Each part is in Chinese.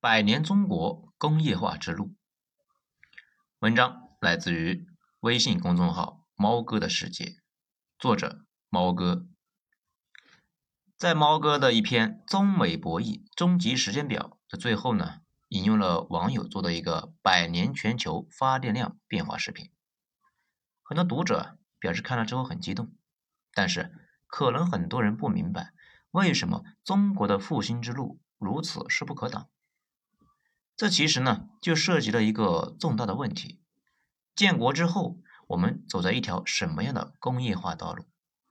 百年中国工业化之路。文章来自于微信公众号“猫哥的世界”，作者猫哥。在猫哥的一篇《中美博弈终极时间表》的最后呢，引用了网友做的一个百年全球发电量变化视频。很多读者表示看了之后很激动，但是可能很多人不明白，为什么中国的复兴之路如此势不可挡。这其实呢，就涉及了一个重大的问题：建国之后，我们走在一条什么样的工业化道路？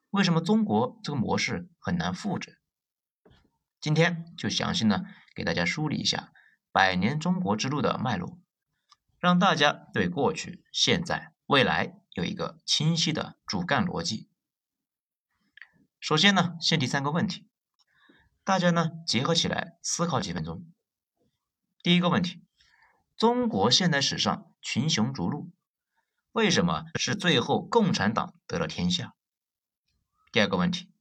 为什么中国这个模式很难复制？今天就详细呢给大家梳理一下百年中国之路的脉络，让大家对过去、现在、未来有一个清晰的主干逻辑。首先呢，先提三个问题，大家呢结合起来思考几分钟。第一个问题：中国现代史上群雄逐鹿，为什么是最后共产党得了天下？第二个问题：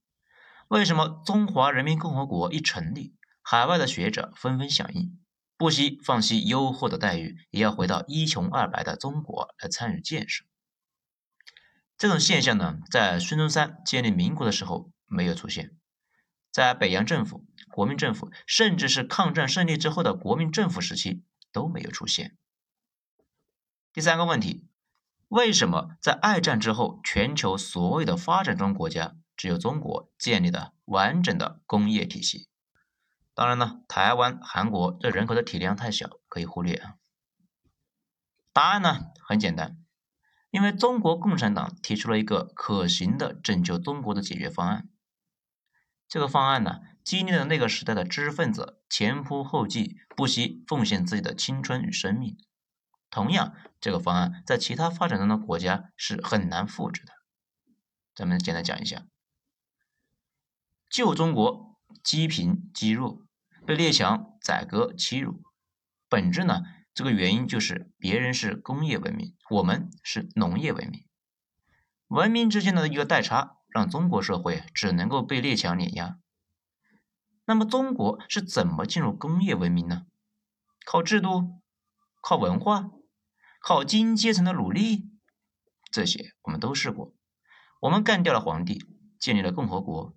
为什么中华人民共和国一成立，海外的学者纷纷响应，不惜放弃优厚的待遇，也要回到一穷二白的中国来参与建设？这种现象呢，在孙中山建立民国的时候没有出现，在北洋政府。国民政府，甚至是抗战胜利之后的国民政府时期都没有出现。第三个问题，为什么在二战之后，全球所有的发展中国家只有中国建立的完整的工业体系？当然呢，台湾、韩国这人口的体量太小，可以忽略啊。答案呢很简单，因为中国共产党提出了一个可行的拯救中国的解决方案。这个方案呢？激励了那个时代的知识分子前仆后继，不惜奉献自己的青春与生命。同样，这个方案在其他发展中的国家是很难复制的。咱们简单讲一下：旧中国积贫积弱，被列强宰割欺辱。本质呢，这个原因就是别人是工业文明，我们是农业文明。文明之间的一个代差，让中国社会只能够被列强碾压。那么中国是怎么进入工业文明呢？靠制度，靠文化，靠精英阶层的努力，这些我们都试过。我们干掉了皇帝，建立了共和国。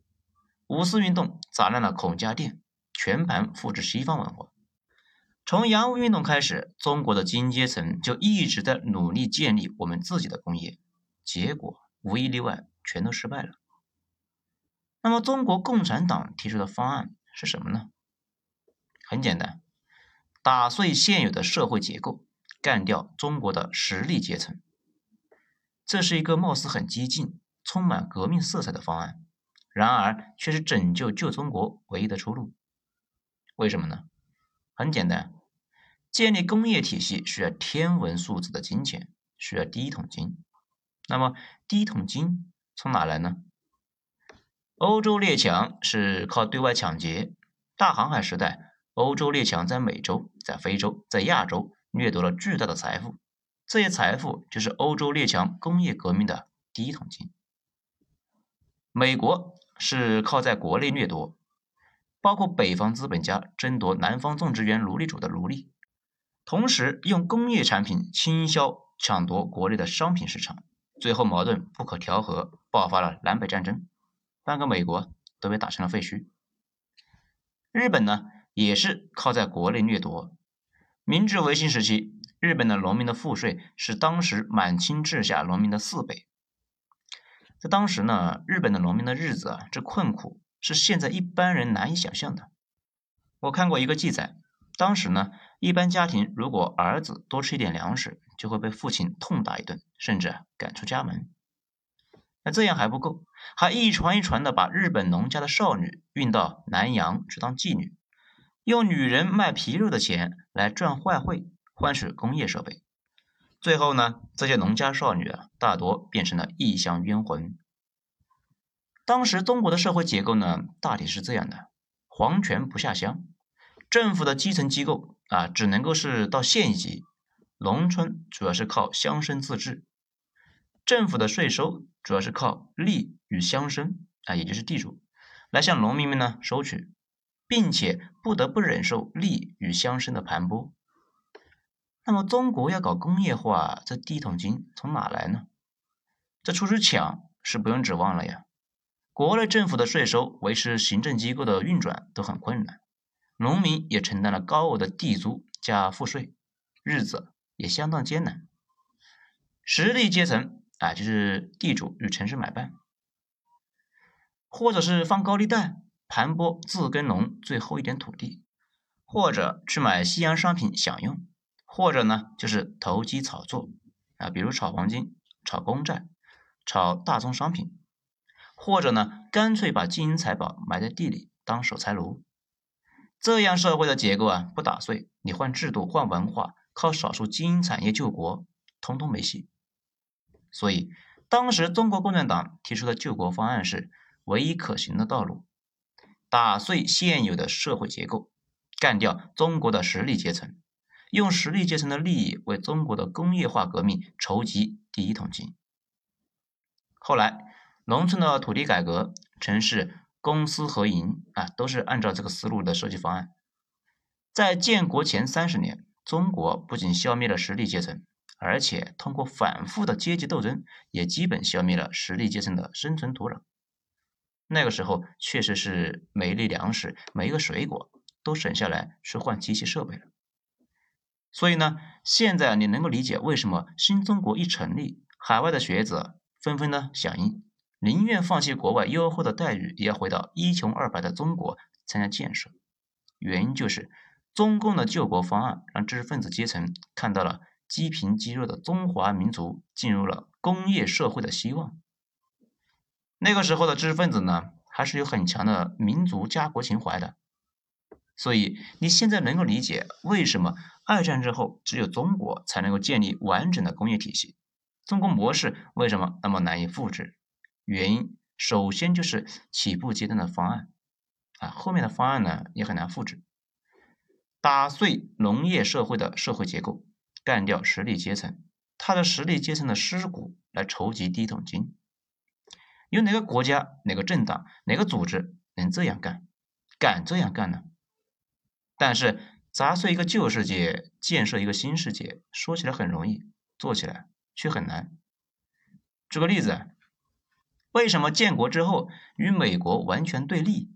五四运动砸烂了孔家店，全盘复制西方文化。从洋务运动开始，中国的精英阶层就一直在努力建立我们自己的工业，结果无一例外全都失败了。那么中国共产党提出的方案？是什么呢？很简单，打碎现有的社会结构，干掉中国的实力阶层。这是一个貌似很激进、充满革命色彩的方案，然而却是拯救旧中国唯一的出路。为什么呢？很简单，建立工业体系需要天文数字的金钱，需要第一桶金。那么第一桶金从哪来呢？欧洲列强是靠对外抢劫。大航海时代，欧洲列强在美洲、在非洲、在亚洲掠夺了巨大的财富，这些财富就是欧洲列强工业革命的第一桶金。美国是靠在国内掠夺，包括北方资本家争夺南方种植园奴隶主的奴隶，同时用工业产品倾销抢夺国内的商品市场，最后矛盾不可调和，爆发了南北战争。半个美国都被打成了废墟。日本呢，也是靠在国内掠夺。明治维新时期，日本的农民的赋税是当时满清治下农民的四倍。在当时呢，日本的农民的日子啊，这困苦是现在一般人难以想象的。我看过一个记载，当时呢，一般家庭如果儿子多吃一点粮食，就会被父亲痛打一顿，甚至赶出家门。那这样还不够，还一传一传的把日本农家的少女运到南洋去当妓女，用女人卖皮肉的钱来赚外汇，换取工业设备。最后呢，这些农家少女啊，大多变成了异乡冤魂。当时中国的社会结构呢，大体是这样的：皇权不下乡，政府的基层机构啊，只能够是到县级，农村主要是靠乡绅自治。政府的税收主要是靠吏与乡绅啊，也就是地主来向农民们呢收取。并且不得不忍受利与乡绅的盘剥。那么中国要搞工业化，这第一桶金从哪来呢？这出去抢是不用指望了呀。国内政府的税收维持行政机构的运转都很困难，农民也承担了高额的地租加赋税，日子也相当艰难。实力阶层啊，就是地主与城市买办，或者是放高利贷盘剥自耕农最后一点土地，或者去买西洋商品享用，或者呢就是投机炒作啊，比如炒黄金、炒公债、炒大宗商品。或者呢，干脆把金银财宝埋在地里当守财奴，这样社会的结构啊不打碎，你换制度换文化，靠少数精英产业救国，通通没戏。所以当时中国共产党提出的救国方案是唯一可行的道路：打碎现有的社会结构，干掉中国的实力阶层，用实力阶层的利益为中国的工业化革命筹集第一桶金。后来。农村的土地改革、城市公私合营啊，都是按照这个思路的设计方案。在建国前三十年，中国不仅消灭了实力阶层，而且通过反复的阶级斗争，也基本消灭了实力阶层的生存土壤。那个时候确实是每一粒粮食、每一个水果都省下来去换机器设备了。所以呢，现在你能够理解为什么新中国一成立，海外的学者纷纷呢响应。宁愿放弃国外优厚的待遇，也要回到一穷二白的中国参加建设。原因就是中共的救国方案让知识分子阶层看到了积贫积弱的中华民族进入了工业社会的希望。那个时候的知识分子呢，还是有很强的民族家国情怀的。所以你现在能够理解为什么二战之后只有中国才能够建立完整的工业体系，中国模式为什么那么难以复制？原因首先就是起步阶段的方案啊，后面的方案呢也很难复制。打碎农业社会的社会结构，干掉实力阶层，他的实力阶层的尸骨来筹集第一桶金。有哪个国家、哪个政党、哪个组织能这样干、敢这样干呢？但是砸碎一个旧世界，建设一个新世界，说起来很容易，做起来却很难。举个例子。为什么建国之后与美国完全对立，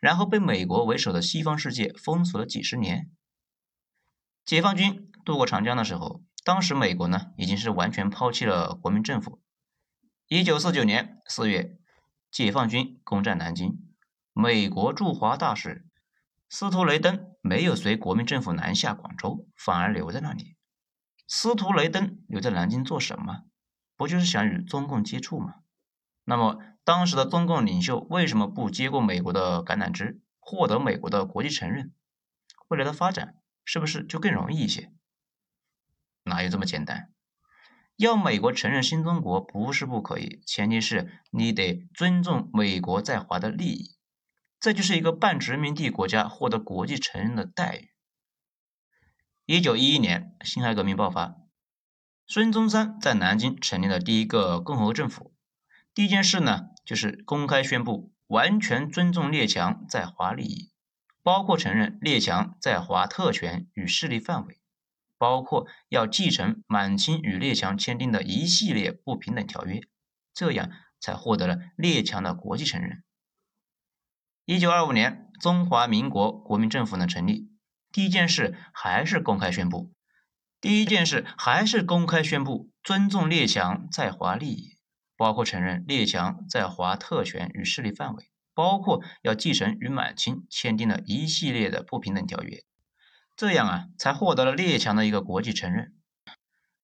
然后被美国为首的西方世界封锁了几十年？解放军渡过长江的时候，当时美国呢已经是完全抛弃了国民政府。一九四九年四月，解放军攻占南京，美国驻华大使司徒雷登没有随国民政府南下广州，反而留在那里。司徒雷登留在南京做什么？不就是想与中共接触吗？那么，当时的中共领袖为什么不接过美国的橄榄枝，获得美国的国际承认？未来的发展是不是就更容易一些？哪有这么简单？要美国承认新中国不是不可以，前提是你得尊重美国在华的利益。这就是一个半殖民地国家获得国际承认的待遇。一九一一年，辛亥革命爆发，孙中山在南京成立了第一个共和政府。第一件事呢，就是公开宣布完全尊重列强在华利益，包括承认列强在华特权与势力范围，包括要继承满清与列强签订的一系列不平等条约，这样才获得了列强的国际承认。一九二五年，中华民国国民政府呢成立，第一件事还是公开宣布，第一件事还是公开宣布尊重列强在华利益。包括承认列强在华特权与势力范围，包括要继承与满清签订的一系列的不平等条约，这样啊才获得了列强的一个国际承认。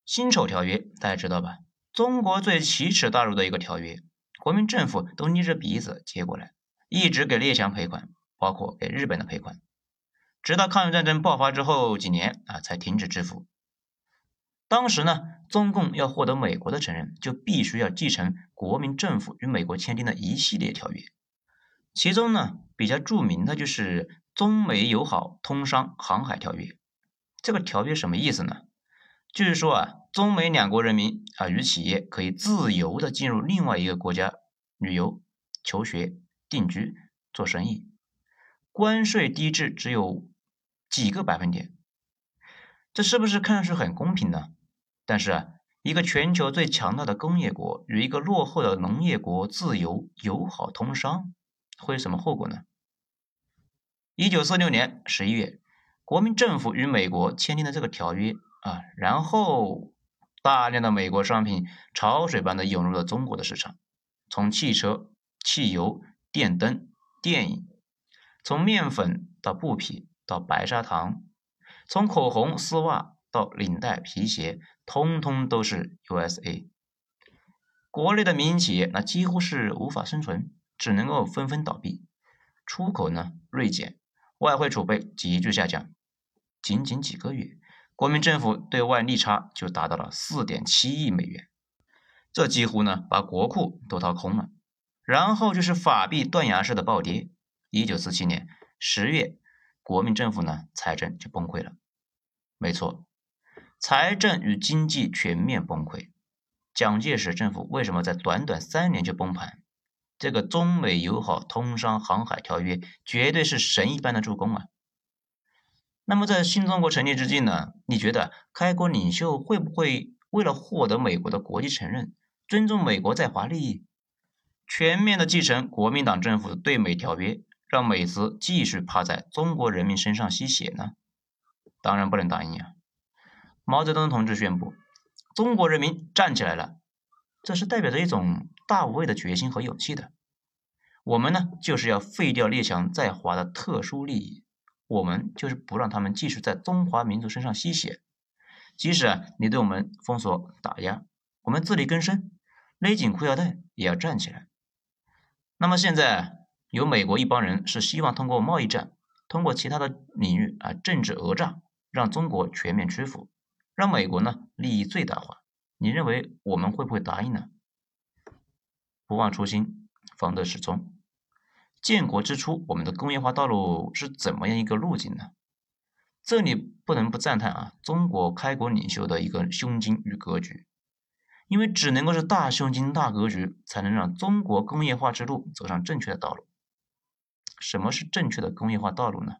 辛丑条约大家知道吧？中国最奇耻大辱的一个条约，国民政府都捏着鼻子接过来，一直给列强赔款，包括给日本的赔款，直到抗日战争爆发之后几年啊才停止支付。当时呢，中共要获得美国的承认，就必须要继承国民政府与美国签订的一系列条约。其中呢，比较著名的就是《中美友好通商航海条约》。这个条约什么意思呢？就是说啊，中美两国人民啊与企业可以自由的进入另外一个国家旅游、求学、定居、做生意。关税低至只有几个百分点，这是不是看上去很公平呢？但是啊，一个全球最强大的工业国与一个落后的农业国自由友好通商，会有什么后果呢？一九四六年十一月，国民政府与美国签订了这个条约啊，然后大量的美国商品潮水般的涌入了中国的市场，从汽车、汽油、电灯、电影。从面粉到布匹到白砂糖，从口红丝袜到领带皮鞋，通通都是 USA。国内的民营企业那几乎是无法生存，只能够纷纷倒闭。出口呢锐减，外汇储备急剧下降。仅仅几个月，国民政府对外逆差就达到了四点七亿美元，这几乎呢把国库都掏空了。然后就是法币断崖式的暴跌。一九四七年十月，国民政府呢财政就崩溃了。没错，财政与经济全面崩溃。蒋介石政府为什么在短短三年就崩盘？这个中美友好通商航海条约绝对是神一般的助攻啊！那么在新中国成立之际呢？你觉得开国领袖会不会为了获得美国的国际承认，尊重美国在华利益，全面的继承国民党政府的对美条约？让美资继续趴在中国人民身上吸血呢？当然不能答应啊！毛泽东同志宣布，中国人民站起来了，这是代表着一种大无畏的决心和勇气的。我们呢，就是要废掉列强在华的特殊利益，我们就是不让他们继续在中华民族身上吸血。即使啊，你对我们封锁打压，我们自力更生，勒紧裤腰带也要站起来。那么现在。有美国一帮人是希望通过贸易战，通过其他的领域啊政治讹诈，让中国全面屈服，让美国呢利益最大化。你认为我们会不会答应呢？不忘初心，方得始终。建国之初，我们的工业化道路是怎么样一个路径呢？这里不能不赞叹啊，中国开国领袖的一个胸襟与格局。因为只能够是大胸襟、大格局，才能让中国工业化之路走上正确的道路。什么是正确的工业化道路呢？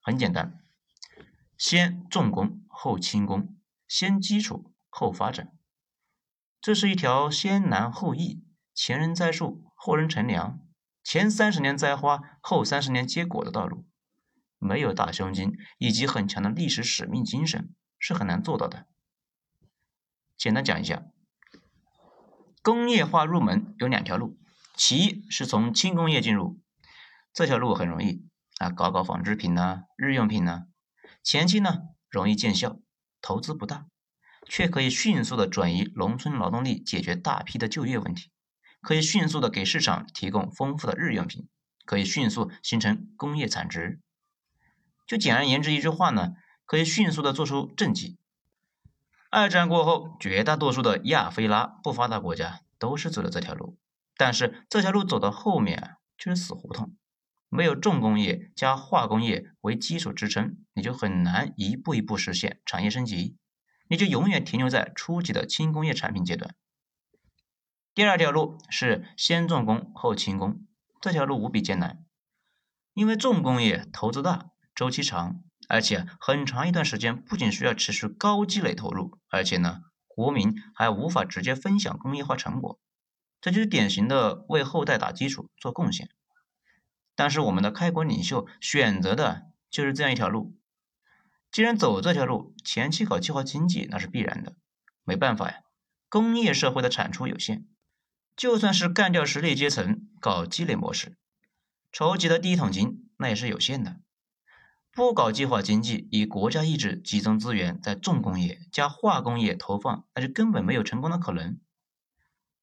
很简单，先重工后轻工，先基础后发展，这是一条先难后易、前人栽树后人乘凉、前三十年栽花后三十年结果的道路。没有大胸襟以及很强的历史使命精神，是很难做到的。简单讲一下，工业化入门有两条路，其一是从轻工业进入。这条路很容易啊，搞搞纺织品呐、日用品呐，前期呢容易见效，投资不大，却可以迅速的转移农村劳动力，解决大批的就业问题，可以迅速的给市场提供丰富的日用品，可以迅速形成工业产值。就简而言之一句话呢，可以迅速的做出政绩。二战过后，绝大多数的亚非拉不发达国家都是走的这条路，但是这条路走到后面就是死胡同。没有重工业加化工业为基础支撑，你就很难一步一步实现产业升级，你就永远停留在初级的轻工业产品阶段。第二条路是先重工后轻工，这条路无比艰难，因为重工业投资大、周期长，而且很长一段时间不仅需要持续高积累投入，而且呢，国民还无法直接分享工业化成果，这就是典型的为后代打基础做贡献。但是我们的开国领袖选择的就是这样一条路，既然走这条路，前期搞计划经济那是必然的，没办法呀，工业社会的产出有限，就算是干掉实力阶层，搞积累模式，筹集的第一桶金那也是有限的，不搞计划经济，以国家意志集中资源在重工业加化工业投放，那就根本没有成功的可能。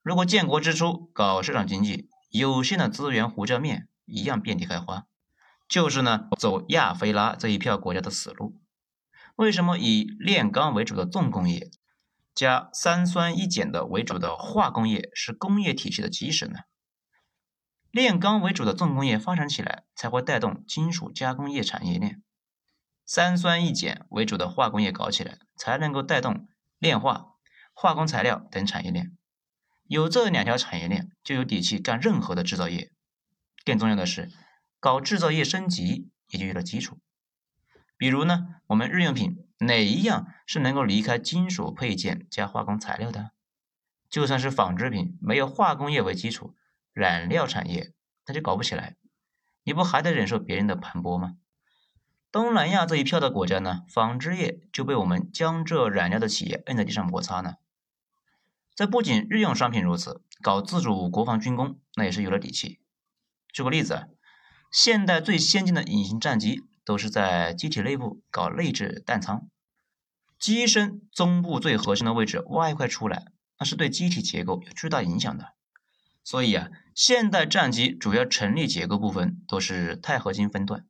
如果建国之初搞市场经济，有限的资源胡椒面。一样遍地开花，就是呢走亚非拉这一票国家的死路。为什么以炼钢为主的重工业加三酸一碱的为主的化工业是工业体系的基石呢？炼钢为主的重工业发展起来，才会带动金属加工业产业链；三酸一碱为主的化工业搞起来，才能够带动炼化、化工材料等产业链。有这两条产业链，就有底气干任何的制造业。更重要的是，搞制造业升级也就有了基础。比如呢，我们日用品哪一样是能够离开金属配件加化工材料的？就算是纺织品，没有化工业为基础，染料产业那就搞不起来。你不还得忍受别人的盘剥吗？东南亚这一票的国家呢，纺织业就被我们江浙染料的企业摁在地上摩擦呢。这不仅日用商品如此，搞自主国防军工那也是有了底气。举个例子，现代最先进的隐形战机都是在机体内部搞内置弹仓，机身中部最核心的位置挖一块出来，那是对机体结构有巨大影响的。所以啊，现代战机主要成立结构部分都是钛合金分段，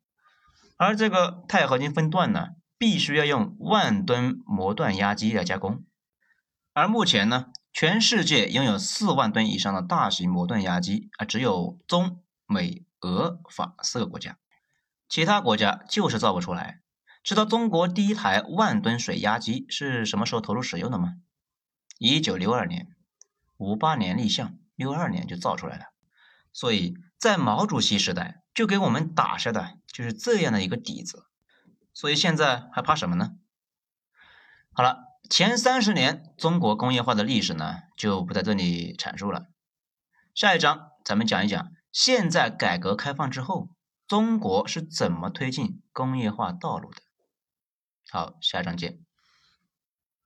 而这个钛合金分段呢，必须要用万吨模锻压机来加工，而目前呢。全世界拥有四万吨以上的大型模锻压机啊，只有中美俄法四个国家，其他国家就是造不出来。知道中国第一台万吨水压机是什么时候投入使用的吗？一九六二年，五八年立项，六二年就造出来了。所以在毛主席时代就给我们打下的就是这样的一个底子。所以现在还怕什么呢？好了。前三十年中国工业化的历史呢，就不在这里阐述了。下一章咱们讲一讲，现在改革开放之后，中国是怎么推进工业化道路的。好，下章见。